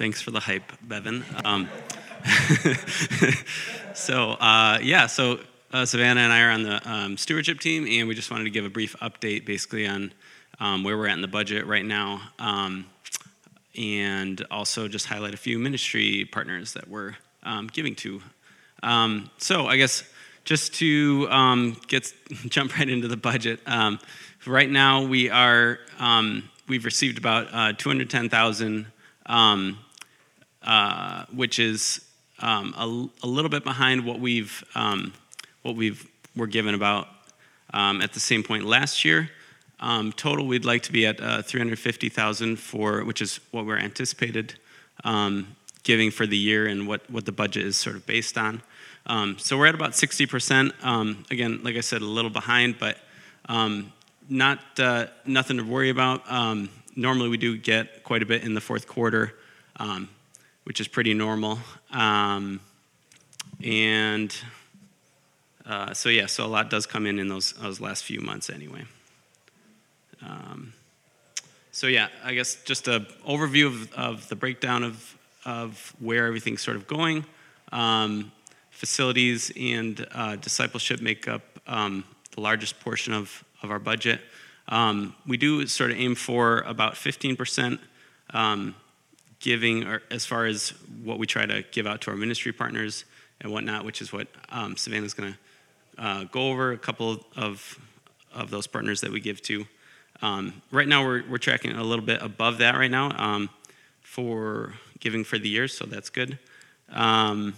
Thanks for the hype, Bevan. Um, so, uh, yeah, so uh, Savannah and I are on the um, stewardship team, and we just wanted to give a brief update basically on um, where we're at in the budget right now, um, and also just highlight a few ministry partners that we're um, giving to. Um, so, I guess just to get jump right into the budget. right now, we are we've received about uh, 210,000, uh, which is a, a, little bit behind what we've what we've were given about um, at the same point last year. Um, total, we'd like to be at uh, 350,000 for, which is what we're anticipated um, giving for the year and what, what the budget is sort of based on. Um, so we're at about 60%. Um, again, like I said, a little behind, but um, not uh, nothing to worry about. normally, we do get quite a bit in the fourth quarter, which is pretty normal. and uh, so yeah, so a lot does come in in those, those last few months anyway. Um, so yeah, I guess just an overview of, of the breakdown of, of where everything's sort of going. Um, facilities and uh, discipleship make up um, the largest portion of, of our budget. Um, we do sort of aim for about 15% um, giving or as far as what we try to give out to our ministry partners and whatnot, which is what um, Savannah's going to uh, go over a couple of, of those partners that we give to. Um, right now, we're, we're tracking a little bit above that right now um, for giving for the year, so that's good. Um,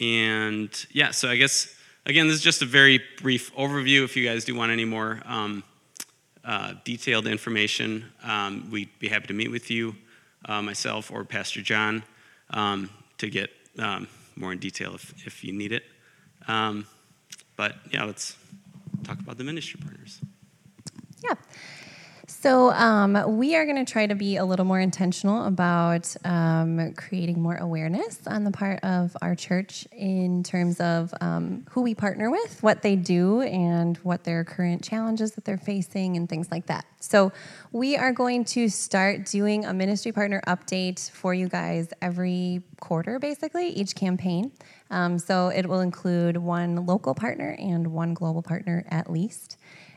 and yeah, so I guess, again, this is just a very brief overview. If you guys do want any more um, uh, detailed information, um, we'd be happy to meet with you, uh, myself or Pastor John, um, to get more in detail if, if you need it. Um, but yeah, let's talk about the ministry partners. Yeah. So, um, we are going to try to be a little more intentional about um, creating more awareness on the part of our church in terms of um, who we partner with, what they do, and what their current challenges that they're facing, and things like that. So, we are going to start doing a ministry partner update for you guys every quarter, basically, each campaign. Um, so, it will include one local partner and one global partner at least.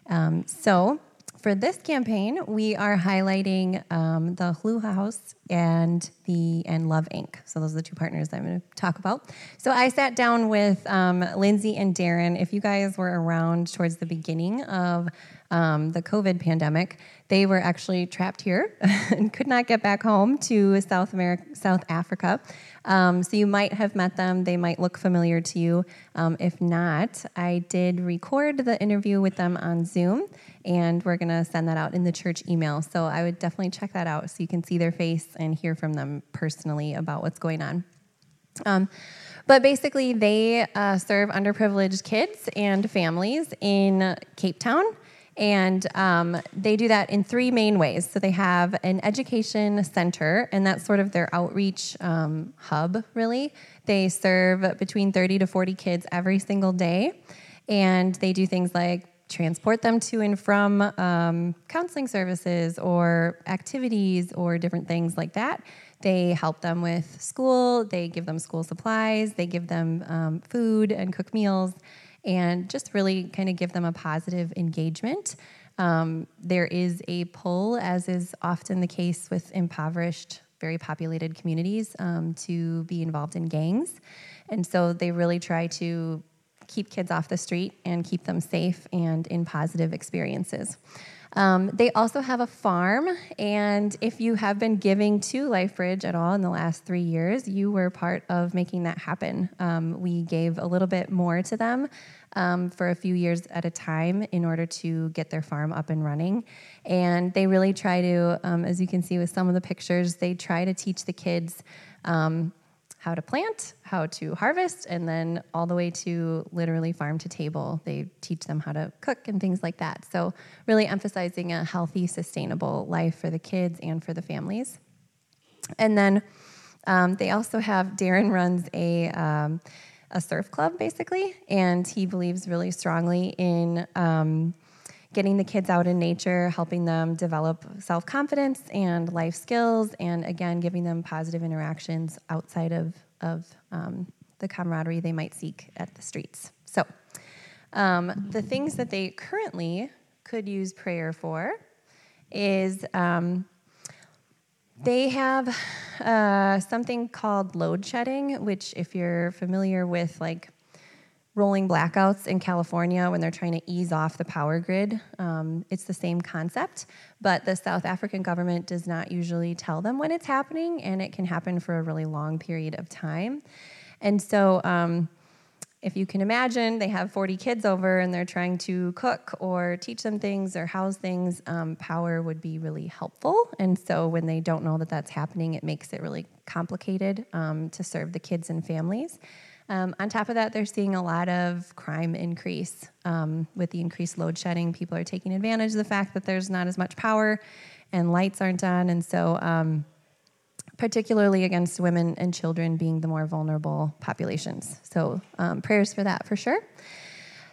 Um, so, for this campaign, we are highlighting um, the Hlu House and the and Love Inc. So those are the two partners I'm going to talk about. So I sat down with um, Lindsay and Darren. If you guys were around towards the beginning of um, the COVID pandemic, they were actually trapped here and could not get back home to South America, South Africa. Um, so you might have met them. They might look familiar to you. Um, if not, I did record the interview with them on Zoom, and we're going to send that out in the church email. So I would definitely check that out so you can see their face and hear from them personally about what's going on. Um, but basically, they uh, serve underprivileged kids and families in Cape Town. And um, they do that in three main ways. So they have an education center, and that's sort of their outreach um, hub, really. They serve between 30 to 40 kids every single day. And they do things like transport them to and from um, counseling services or activities or different things like that. They help them with school, they give them school supplies, they give them um, food and cook meals and just really kind of give them a positive engagement. Um, there is a pull, as is often the case with impoverished, very populated communities, um, to be involved in gangs. And so they really try to keep kids off the street and keep them safe and in positive experiences. Um, they also have a farm, and if you have been giving to LifeBridge at all in the last three years, you were part of making that happen. Um, we gave a little bit more to them um, for a few years at a time in order to get their farm up and running. And they really try to, um, as you can see with some of the pictures, they try to teach the kids um, how to plant, how to harvest, and then all the way to literally farm to table. They teach them how to cook and things like that. So, really emphasizing a healthy, sustainable life for the kids and for the families. And then um, they also have Darren runs a um, a surf club basically, and he believes really strongly in um, getting the kids out in nature, helping them develop self confidence and life skills, and again, giving them positive interactions outside of, of um, the camaraderie they might seek at the streets. So, um, the things that they currently could use prayer for is um, they have uh, something called load shedding, which, if you're familiar with like rolling blackouts in California when they're trying to ease off the power grid, um, it's the same concept. But the South African government does not usually tell them when it's happening, and it can happen for a really long period of time. And so, um, if you can imagine, they have 40 kids over and they're trying to cook or teach them things or house things, um, power would be really helpful. And so when they don't know that that's happening, it makes it really complicated um, to serve the kids and families. Um, on top of that, they're seeing a lot of crime increase um, with the increased load shedding. People are taking advantage of the fact that there's not as much power and lights aren't on. And so, um, particularly against women and children being the more vulnerable populations. So, um, prayers for that for sure.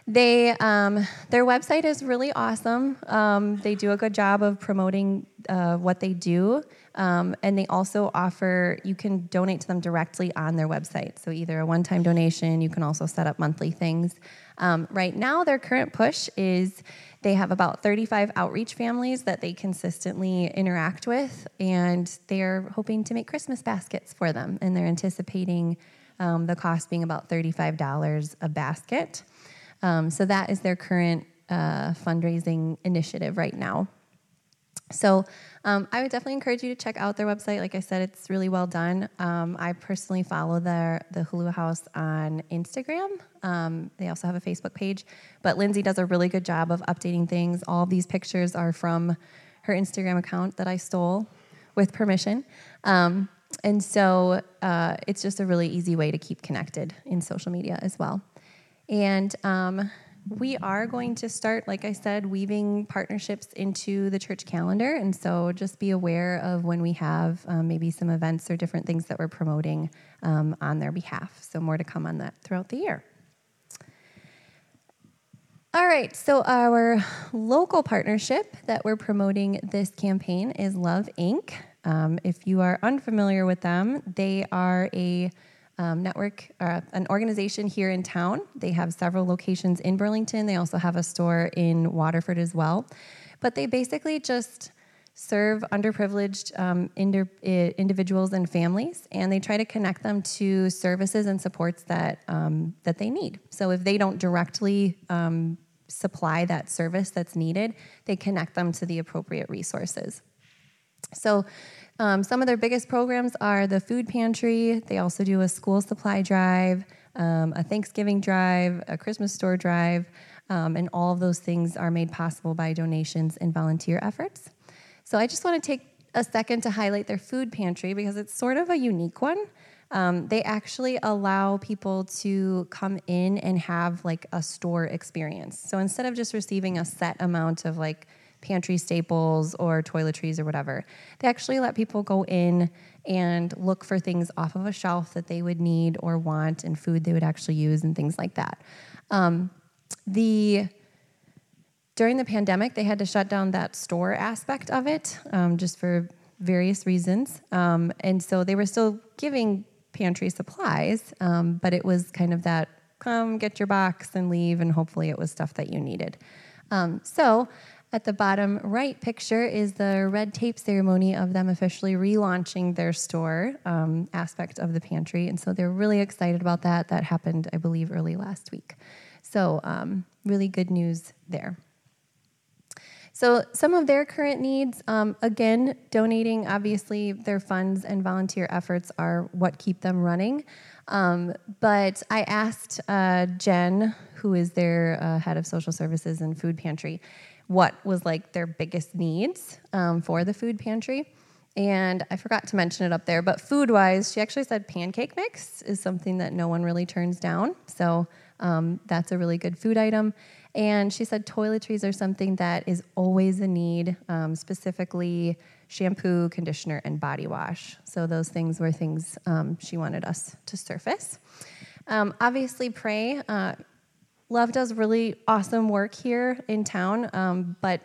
They, um, their website is really awesome. Um, they do a good job of promoting uh, what they do, um, and they also offer you can donate to them directly on their website. So either a one-time donation, you can also set up monthly things. Um, right now, their current push is they have about 35 outreach families that they consistently interact with, and they're hoping to make Christmas baskets for them. And they're anticipating um, the cost being about $35 a basket. Um, so that is their current uh, fundraising initiative right now. So um, I would definitely encourage you to check out their website. Like I said, it's really well done. Um, I personally follow their the Hulu House on Instagram. Um, they also have a Facebook page, but Lindsay does a really good job of updating things. All these pictures are from her Instagram account that I stole with permission. Um, and so uh, it's just a really easy way to keep connected in social media as well. And um, we are going to start, like I said, weaving partnerships into the church calendar. And so just be aware of when we have um, maybe some events or different things that we're promoting um, on their behalf. So, more to come on that throughout the year. All right, so our local partnership that we're promoting this campaign is Love Inc. Um, if you are unfamiliar with them, they are a um, network, uh, an organization here in town. They have several locations in Burlington. They also have a store in Waterford as well. But they basically just serve underprivileged um, individuals and families, and they try to connect them to services and supports that um, that they need. So if they don't directly um, supply that service that's needed, they connect them to the appropriate resources. So um, some of their biggest programs are the food pantry. They also do a school supply drive, um, a Thanksgiving drive, a Christmas store drive, um, and all of those things are made possible by donations and volunteer efforts. So I just want to take a second to highlight their food pantry because it's sort of a unique one. Um, they actually allow people to come in and have like a store experience. So instead of just receiving a set amount of like pantry staples or toiletries or whatever. They actually let people go in and look for things off of a shelf that they would need or want and food they would actually use and things like that. Um, the during the pandemic, they had to shut down that store aspect of it um, just for various reasons. Um, and so they were still giving pantry supplies, um, but it was kind of that come get your box and leave, and hopefully it was stuff that you needed. Um, so at the bottom right picture is the red tape ceremony of them officially relaunching their store um, aspect of the pantry. And so they're really excited about that. That happened, I believe, early last week. So, um, really good news there. So, some of their current needs, um, again, donating, obviously, their funds and volunteer efforts are what keep them running. Um, but I asked uh, Jen, who is their uh, head of social services and food pantry, what was like their biggest needs um, for the food pantry. And I forgot to mention it up there, but food wise, she actually said pancake mix is something that no one really turns down. So um, that's a really good food item. And she said toiletries are something that is always a need, um, specifically shampoo, conditioner, and body wash. So those things were things um, she wanted us to surface. Um, obviously, pray. Uh, Love does really awesome work here in town, um, but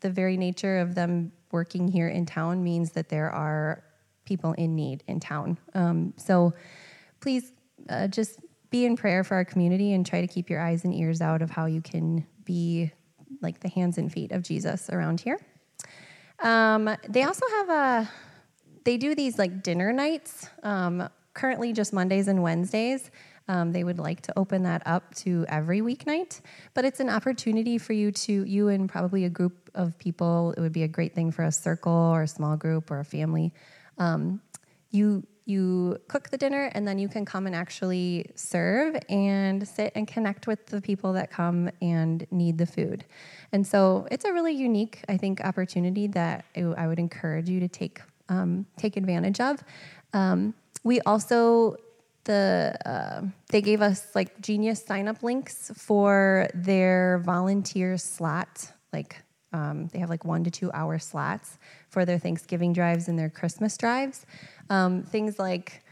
the very nature of them working here in town means that there are people in need in town. Um, so please uh, just be in prayer for our community and try to keep your eyes and ears out of how you can be like the hands and feet of Jesus around here. Um, they also have a, they do these like dinner nights, um, currently just Mondays and Wednesdays. Um, they would like to open that up to every weeknight, but it's an opportunity for you to, you and probably a group of people, it would be a great thing for a circle or a small group or a family. Um, you you cook the dinner and then you can come and actually serve and sit and connect with the people that come and need the food. And so it's a really unique, I think, opportunity that I would encourage you to take um, take advantage of. Um, we also the uh, they gave us like genius sign up links for their volunteer slot like um, they have like one to two hour slots for their thanksgiving drives and their christmas drives. Um, things like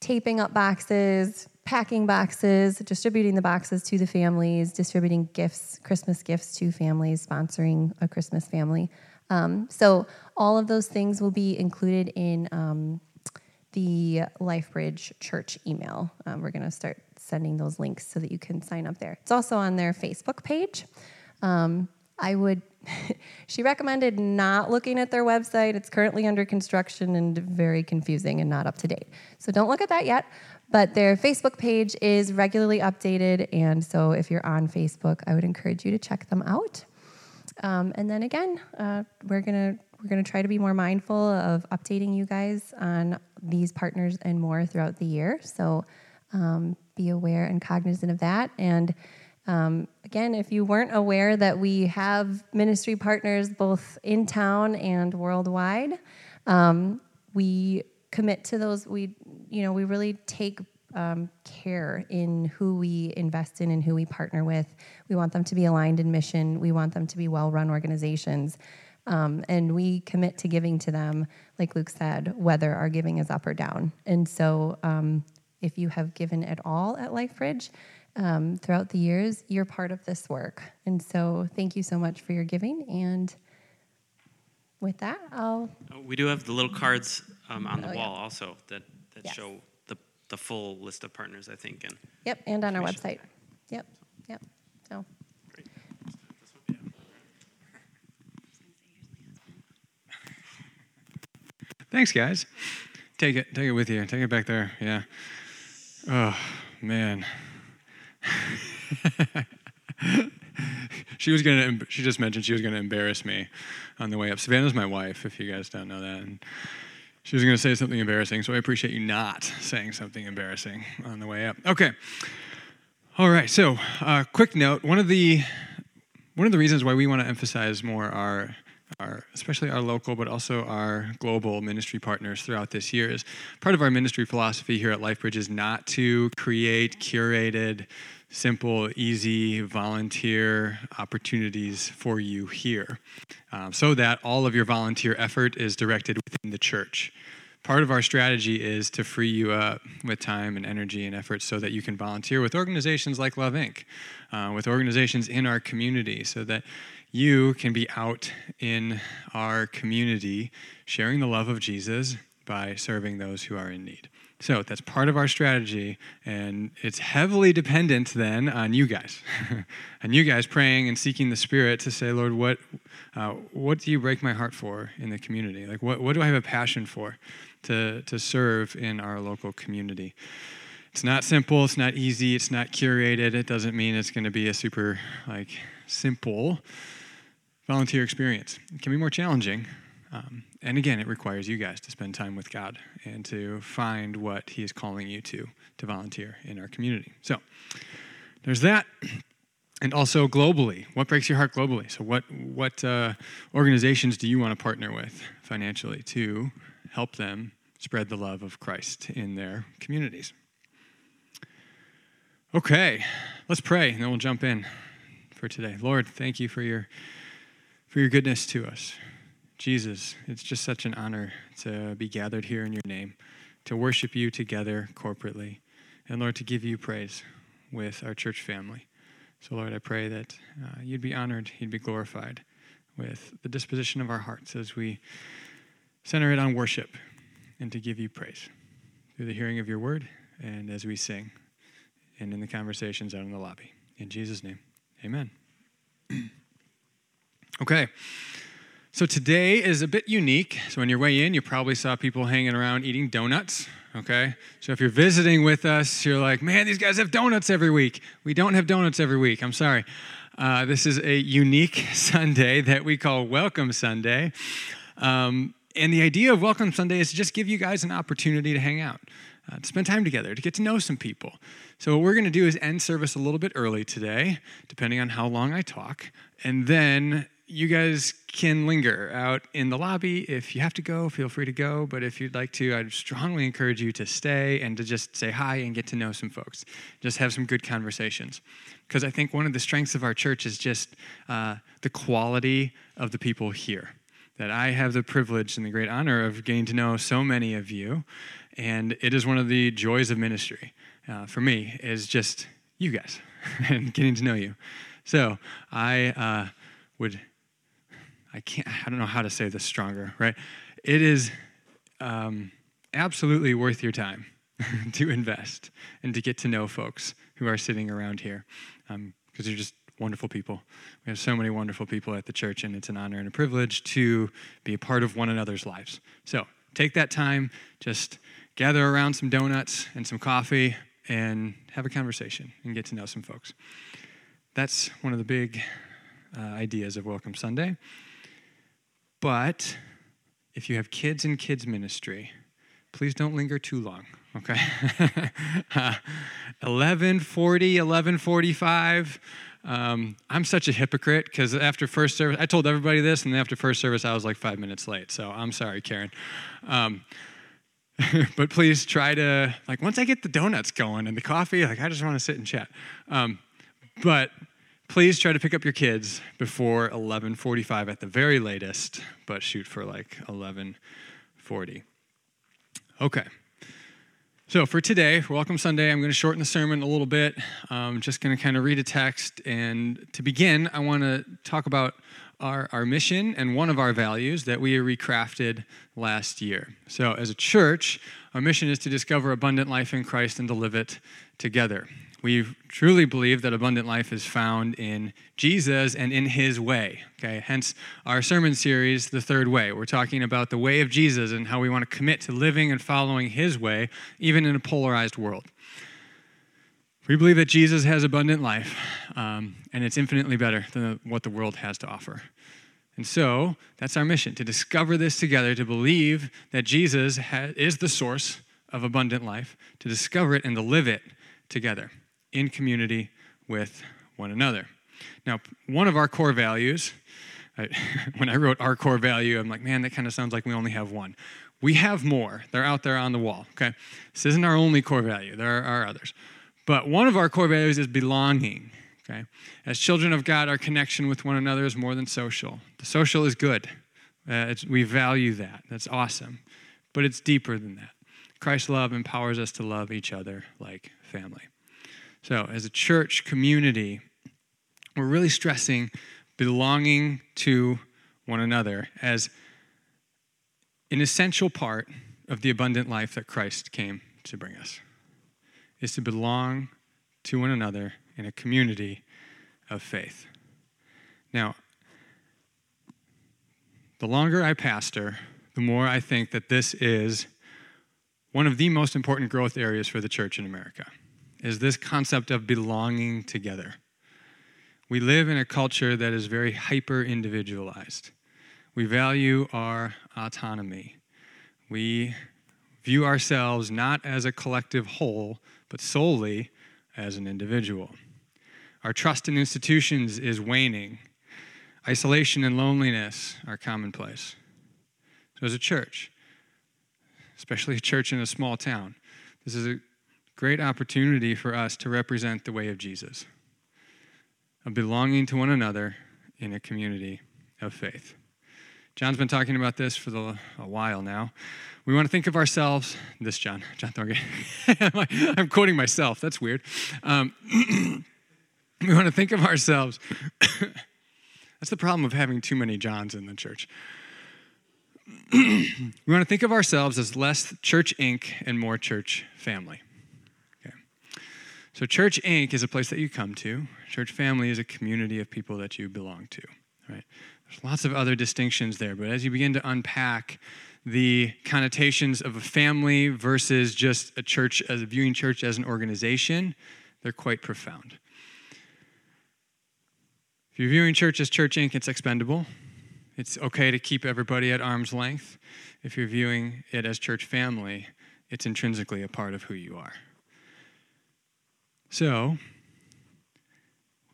taping up boxes packing boxes distributing the boxes to the families distributing gifts christmas gifts to families sponsoring a christmas family. Um, so all of those things will be included in um, the LifeBridge Church email. Um, we're going to start sending those links so that you can sign up there. It's also on their Facebook page. Um, I would, she recommended not looking at their website. It's currently under construction and very confusing and not up to date. So don't look at that yet. But their Facebook page is regularly updated. And so if you're on Facebook, I would encourage you to check them out. Um, and then again, uh, we're going to we're going to try to be more mindful of updating you guys on these partners and more throughout the year. So um, be aware and cognizant of that. And um, again, if you weren't aware that we have ministry partners both in town and worldwide, um, we commit to those. We, you know, we really take um, care in who we invest in and who we partner with. We want them to be aligned in mission. We want them to be well run organizations. Um, and we commit to giving to them, like Luke said, whether our giving is up or down. And so, um, if you have given at all at LifeBridge um, throughout the years, you're part of this work. And so, thank you so much for your giving. And with that, I'll. Oh, we do have the little cards um, on the Oh, wall yeah. also that, that Yes. show the, the full list of partners, I think. And Yep, and on our website. Yep, yep. So, Thanks, guys. Take it, take it with you. Take it back there. Yeah. Oh man. she was gonna. She just mentioned she was gonna embarrass me on the way up. Savannah's my wife, if you guys don't know that. And she was gonna say something embarrassing, so I appreciate you not saying something embarrassing on the way up. Okay. All right. So, uh, quick note. One of the one of the reasons why we want to emphasize more our our especially our local but also our global ministry partners throughout this year is part of our ministry philosophy here at lifebridge is not to create curated simple easy volunteer opportunities for you here um, so that all of your volunteer effort is directed within the church part of our strategy is to free you up with time and energy and effort so that you can volunteer with organizations like Love Inc., uh, with organizations in our community, so that you can be out in our community sharing the love of Jesus by serving those who are in need. So that's part of our strategy, and it's heavily dependent then on you guys, on you guys praying and seeking the Spirit to say, Lord, what, uh, what do you break my heart for in the community? Like, what, what do I have a passion for to, to serve in our local community? It's not simple, it's not easy, it's not curated. It doesn't mean it's going to be a super like simple volunteer experience. It can be more challenging. Um, and again, it requires you guys to spend time with God and to find what He is calling you to to volunteer in our community. So there's that. And also globally, what breaks your heart globally? So, what what uh, organizations do you want to partner with financially to help them spread the love of Christ in their communities? Okay, let's pray, and then we'll jump in for today. Lord, thank you for your for your goodness to us. Jesus, it's just such an honor to be gathered here in your name, to worship you together corporately, and Lord, to give you praise with our church family. So, Lord, I pray that uh, you'd be honored, you'd be glorified with the disposition of our hearts as we center it on worship and to give you praise through the hearing of your word and as we sing and in the conversations out in the lobby. In Jesus' name, amen. okay. So today is a bit unique. So on your way in, you probably saw people hanging around eating donuts. Okay? So if you're visiting with us, you're like, man, these guys have donuts every week. We don't have donuts every week. I'm sorry. Uh, this is a unique Sunday that we call Welcome Sunday. Um, and the idea of Welcome Sunday is to just give you guys an opportunity to hang out, uh, to spend time together, to get to know some people. So, what we're going to do is end service a little bit early today, depending on how long I talk. And then you guys can linger out in the lobby. If you have to go, feel free to go. But if you'd like to, I'd strongly encourage you to stay and to just say hi and get to know some folks. Just have some good conversations. Because I think one of the strengths of our church is just uh, the quality of the people here. That I have the privilege and the great honor of getting to know so many of you. And it is one of the joys of ministry uh, for me, is just you guys and getting to know you. So I uh, would I can't, I don't know how to say this stronger, right? It is um, absolutely worth your time to invest and to get to know folks who are sitting around here because um, you're just wonderful people. We have so many wonderful people at the church, and it's an honor and a privilege to be a part of one another's lives. So take that time, just gather around some donuts and some coffee and have a conversation and get to know some folks. That's one of the big uh, ideas of Welcome Sunday. But if you have kids in kids ministry, please don't linger too long, okay? uh, 1140, 1145. Um, I'm such a hypocrite because after first service, I told everybody this, and after first service, I was like five minutes late. So I'm sorry, Karen. Um, but please try to, like, once I get the donuts going and the coffee, like, I just want to sit and chat. Um, but please try to pick up your kids before 11:45 at the very latest, but shoot for like 11:40. Okay. So for today, for Welcome Sunday, I'm going to shorten the sermon a little bit. I'm just going to kind of read a text, and to begin, I want to talk about our, our mission and one of our values that we recrafted last year. So, as a church, our mission is to discover abundant life in Christ and to live it together. We truly believe that abundant life is found in Jesus and in his way. Okay, hence our sermon series, The Third Way. We're talking about the way of Jesus and how we want to commit to living and following his way, even in a polarized world. We believe that Jesus has abundant life, um, and it's infinitely better than what the world has to offer. And so that's our mission to discover this together, to believe that Jesus ha- is the source of abundant life, to discover it and to live it together in community with one another. Now, one of our core values, I, when I wrote our core value, I'm like, man, that kind of sounds like we only have one. We have more. They're out there on the wall, okay? This isn't our only core value, there are others. But one of our core values is belonging, okay? As children of God, our connection with one another is more than social. The social is good, uh, we value that. That's awesome. But it's deeper than that. Christ's love empowers us to love each other like family. So, as a church community, we're really stressing belonging to one another as an essential part of the abundant life that Christ came to bring us. Is to belong to one another in a community of faith. Now, the longer I pastor, the more I think that this is one of the most important growth areas for the church in America is this concept of belonging together. We live in a culture that is very hyper individualized. We value our autonomy. We view ourselves not as a collective whole, but solely as an individual. Our trust in institutions is waning. Isolation and loneliness are commonplace. So, as a church, especially a church in a small town, this is a great opportunity for us to represent the way of Jesus, of belonging to one another in a community of faith. John's been talking about this for the, a while now. We want to think of ourselves, this John, John Thornton. I'm quoting myself, that's weird. Um, we want to think of ourselves. That's the problem of having too many Johns in the church. we want to think of ourselves as less church Inc. and more church family. So, Church Inc. is a place that you come to. Church family is a community of people that you belong to. Right? There's lots of other distinctions there, but as you begin to unpack the connotations of a family versus just a church as a viewing church as an organization, they're quite profound. If you're viewing church as Church Inc., it's expendable. It's okay to keep everybody at arm's length. If you're viewing it as church family, it's intrinsically a part of who you are. So,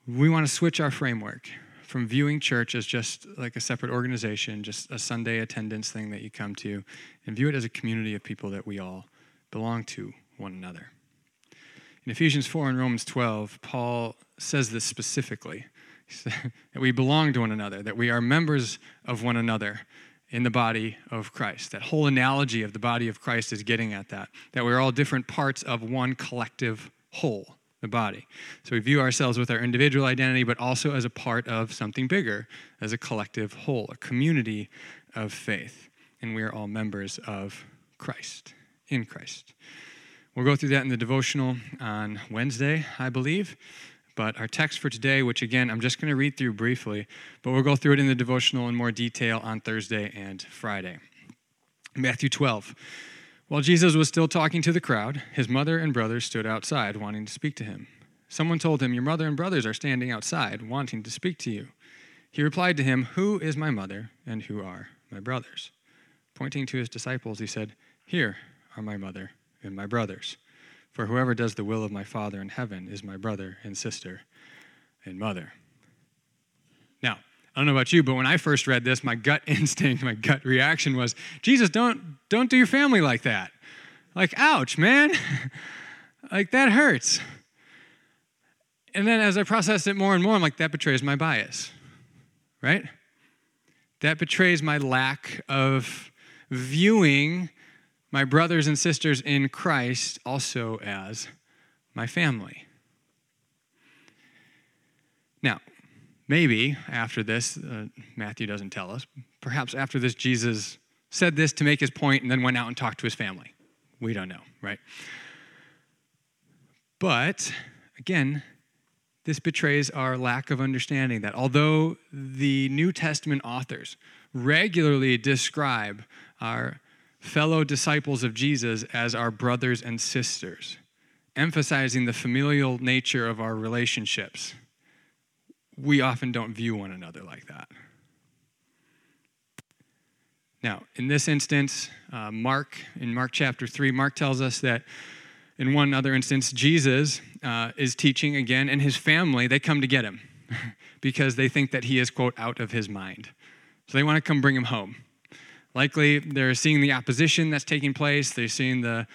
we want to switch our framework from viewing church as just like a separate organization, just a Sunday attendance thing that you come to, and view it as a community of people that we all belong to one another. In Ephesians 4 and Romans 12, Paul says this specifically that we belong to one another, that we are members of one another in the body of Christ. That whole analogy of the body of Christ is getting at that, that we're all different parts of one collective whole, the body. So we view ourselves with our individual identity, but also as a part of something bigger, as a collective whole, a community of faith. And we are all members of Christ, in Christ. We'll go through that in the devotional on Wednesday, I believe. But our text for today, which again, I'm just going to read through briefly, but we'll go through it in the devotional in more detail on Thursday and Friday. Matthew 12. While Jesus was still talking to the crowd, his mother and brothers stood outside wanting to speak to him. Someone told him, Your mother and brothers are standing outside wanting to speak to you. He replied to him, Who is my mother and who are my brothers? Pointing to his disciples, he said, Here are my mother and my brothers. For whoever does the will of my Father in heaven is my brother and sister and mother. Now, I don't know about you, but when I first read this, my gut instinct, my gut reaction was, Jesus, don't, don't do your family like that. Like, ouch, man. like, that hurts. And then as I processed it more and more, I'm like, that betrays my bias, right? That betrays my lack of viewing my brothers and sisters in Christ also as my family. Now, maybe after this, uh, Matthew doesn't tell us, perhaps after this, Jesus said this to make his point and then went out and talked to his family. We don't know, right? But again, this betrays our lack of understanding that although the New Testament authors regularly describe our fellow disciples of Jesus as our brothers and sisters, emphasizing the familial nature of our relationships, we often don't view one another like that. Now, in this instance, uh, Mark, in Mark chapter 3, Mark tells us that in one other instance, Jesus uh, is teaching again, and his family, they come to get him because they think that he is, quote, out of his mind. So they want to come bring him home. Likely, they're seeing the opposition that's taking place. They're seeing the,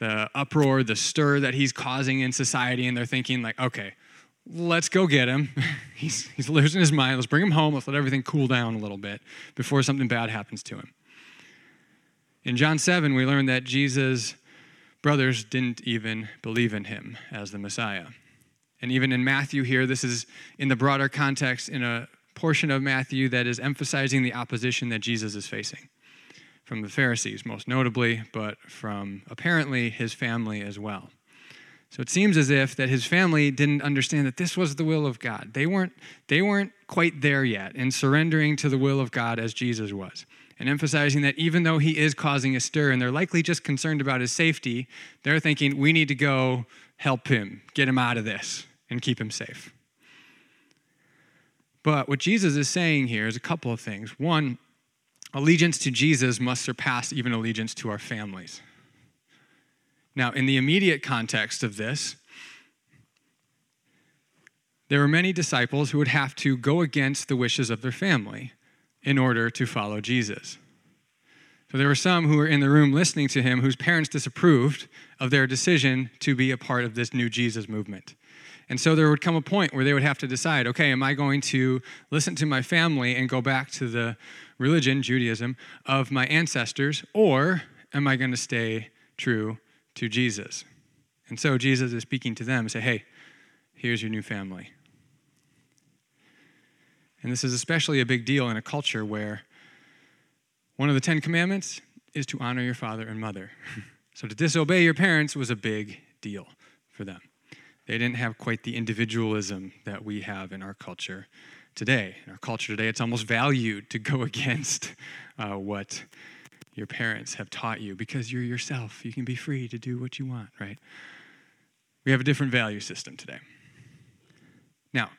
the uproar, the stir that he's causing in society, and they're thinking, like, okay, let's go get him. he's, he's losing his mind. Let's bring him home. Let's let everything cool down a little bit before something bad happens to him. In John 7, we learn that Jesus' brothers didn't even believe in him as the Messiah. And even in Matthew here, this is in the broader context in a portion of Matthew that is emphasizing the opposition that Jesus is facing from the Pharisees, most notably, but from apparently his family as well. So it seems as if that his family didn't understand that this was the will of God. They weren't, they weren't quite there yet in surrendering to the will of God as Jesus was. And emphasizing that even though he is causing a stir and they're likely just concerned about his safety, they're thinking, we need to go help him, get him out of this, and keep him safe. But what Jesus is saying here is a couple of things. One, allegiance to Jesus must surpass even allegiance to our families. Now, in the immediate context of this, there were many disciples who would have to go against the wishes of their family in order to follow Jesus. So there were some who were in the room listening to him whose parents disapproved of their decision to be a part of this new Jesus movement. And so there would come a point where they would have to decide okay, am I going to listen to my family and go back to the religion, Judaism, of my ancestors, or am I going to stay true to Jesus? And so Jesus is speaking to them and say, hey, here's your new family. And this is especially a big deal in a culture where one of the Ten Commandments is to honor your father and mother. so to disobey your parents was a big deal for them. They didn't have quite the individualism that we have in our culture today. In our culture today, it's almost valued to go against uh, what your parents have taught you because you're yourself. You can be free to do what you want, right? We have a different value system today. Now,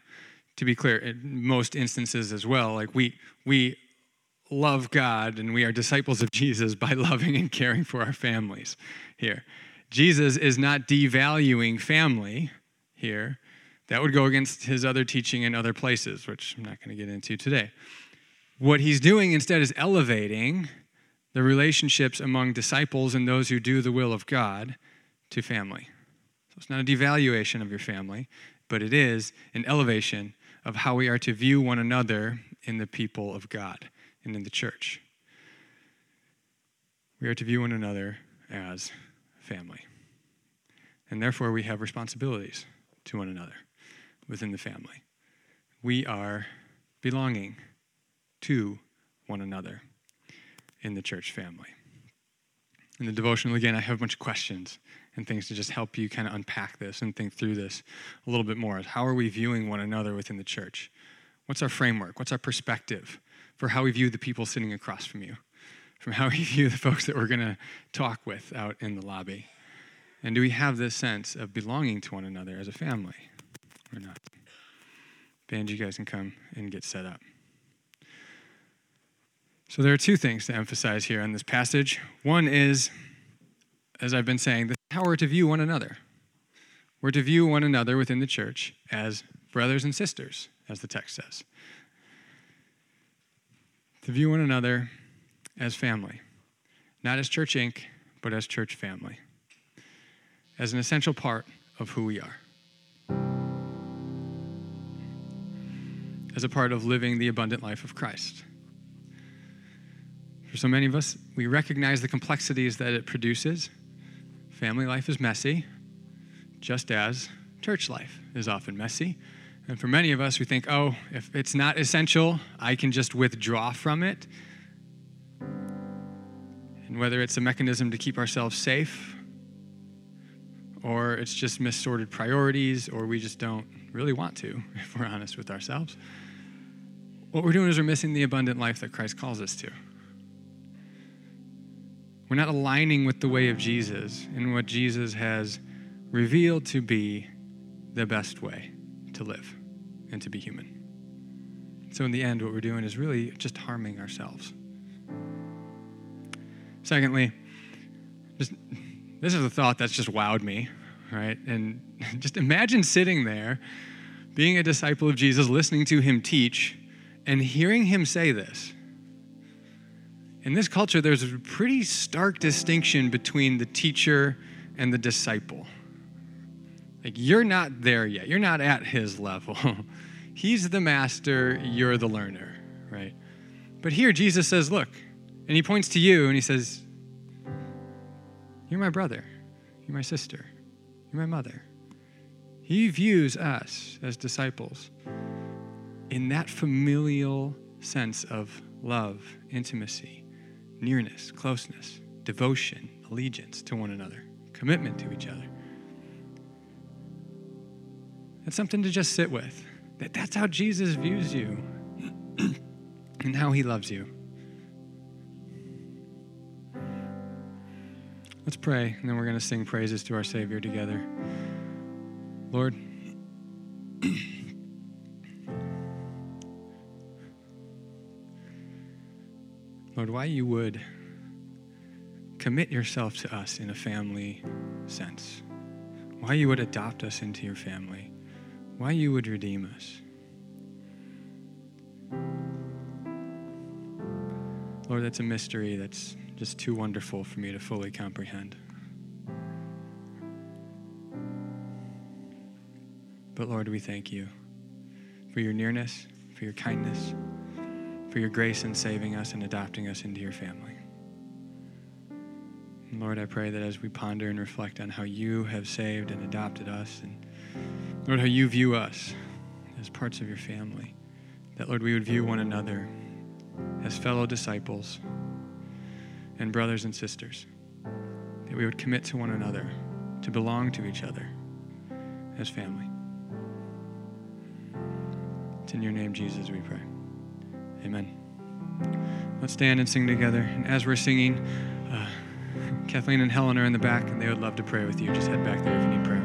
to be clear, in most instances as well, like we we love God and we are disciples of Jesus by loving and caring for our families here. Jesus is not devaluing family here. That would go against his other teaching in other places, which I'm not going to get into today. What he's doing instead is elevating the relationships among disciples and those who do the will of God to family. So it's not a devaluation of your family, but it is an elevation of how we are to view one another in the people of God and in the church. We are to view one another as family. And therefore, we have responsibilities to one another within the family. We are belonging to one another in the church family. In the devotional, again, I have a bunch of questions and things to just help you kind of unpack this and think through this a little bit more. How are we viewing one another within the church? What's our framework? What's our perspective for how we view the people sitting across from you? From how we view the folks that we're going to talk with out in the lobby? And do we have this sense of belonging to one another as a family or not? Band, you guys can come and get set up. So there are two things to emphasize here in this passage. One is, as I've been saying, how we're to view one another. We're to view one another within the church as brothers and sisters, as the text says. To view one another as family, not as Church Inc., but as church family, as an essential part of who we are. As a part of living the abundant life of Christ. For so many of us, we recognize the complexities that it produces. Family life is messy, just as church life is often messy. And for many of us, we think, oh, if it's not essential, I can just withdraw from it. And whether it's a mechanism to keep ourselves safe, or it's just missorted priorities, or we just don't really want to, if we're honest with ourselves, what we're doing is we're missing the abundant life that Christ calls us to. We're not aligning with the way of Jesus and what Jesus has revealed to be the best way to live and to be human. So, in the end, what we're doing is really just harming ourselves. Secondly, just, this is a thought that's just wowed me, right? And just imagine sitting there, being a disciple of Jesus, listening to him teach, and hearing him say this in this culture, there's a pretty stark distinction between the teacher and the disciple. Like, you're not there yet, you're not at his level. He's the master, you're the learner, right? But here, Jesus says, Look, and he points to you and he says, You're my brother, you're my sister, you're my mother. He views us as disciples in that familial sense of love, intimacy, nearness, closeness, devotion, allegiance to one another, commitment to each other. That's something to just sit with. That that's how Jesus views you and how he loves you. Let's pray, and then we're going to sing praises to our Savior together. Lord, Lord, why you would commit yourself to us in a family sense. Why you would adopt us into your family. Why you would redeem us. Lord, that's a mystery that's just too wonderful for me to fully comprehend. But Lord, we thank you for your nearness, for your kindness for your grace in saving us and adopting us into your family. And Lord, I pray that as we ponder and reflect on how you have saved and adopted us, and Lord, how you view us as parts of your family, That, Lord, we would view one another as fellow disciples and brothers and sisters. That we would commit to one another to belong to each other as family. It's in your name, Jesus, we pray. Amen. Let's stand and sing together. And as we're singing, uh, Kathleen and Helen are in the back, and they would love to pray with you. Just head back there if you need prayer.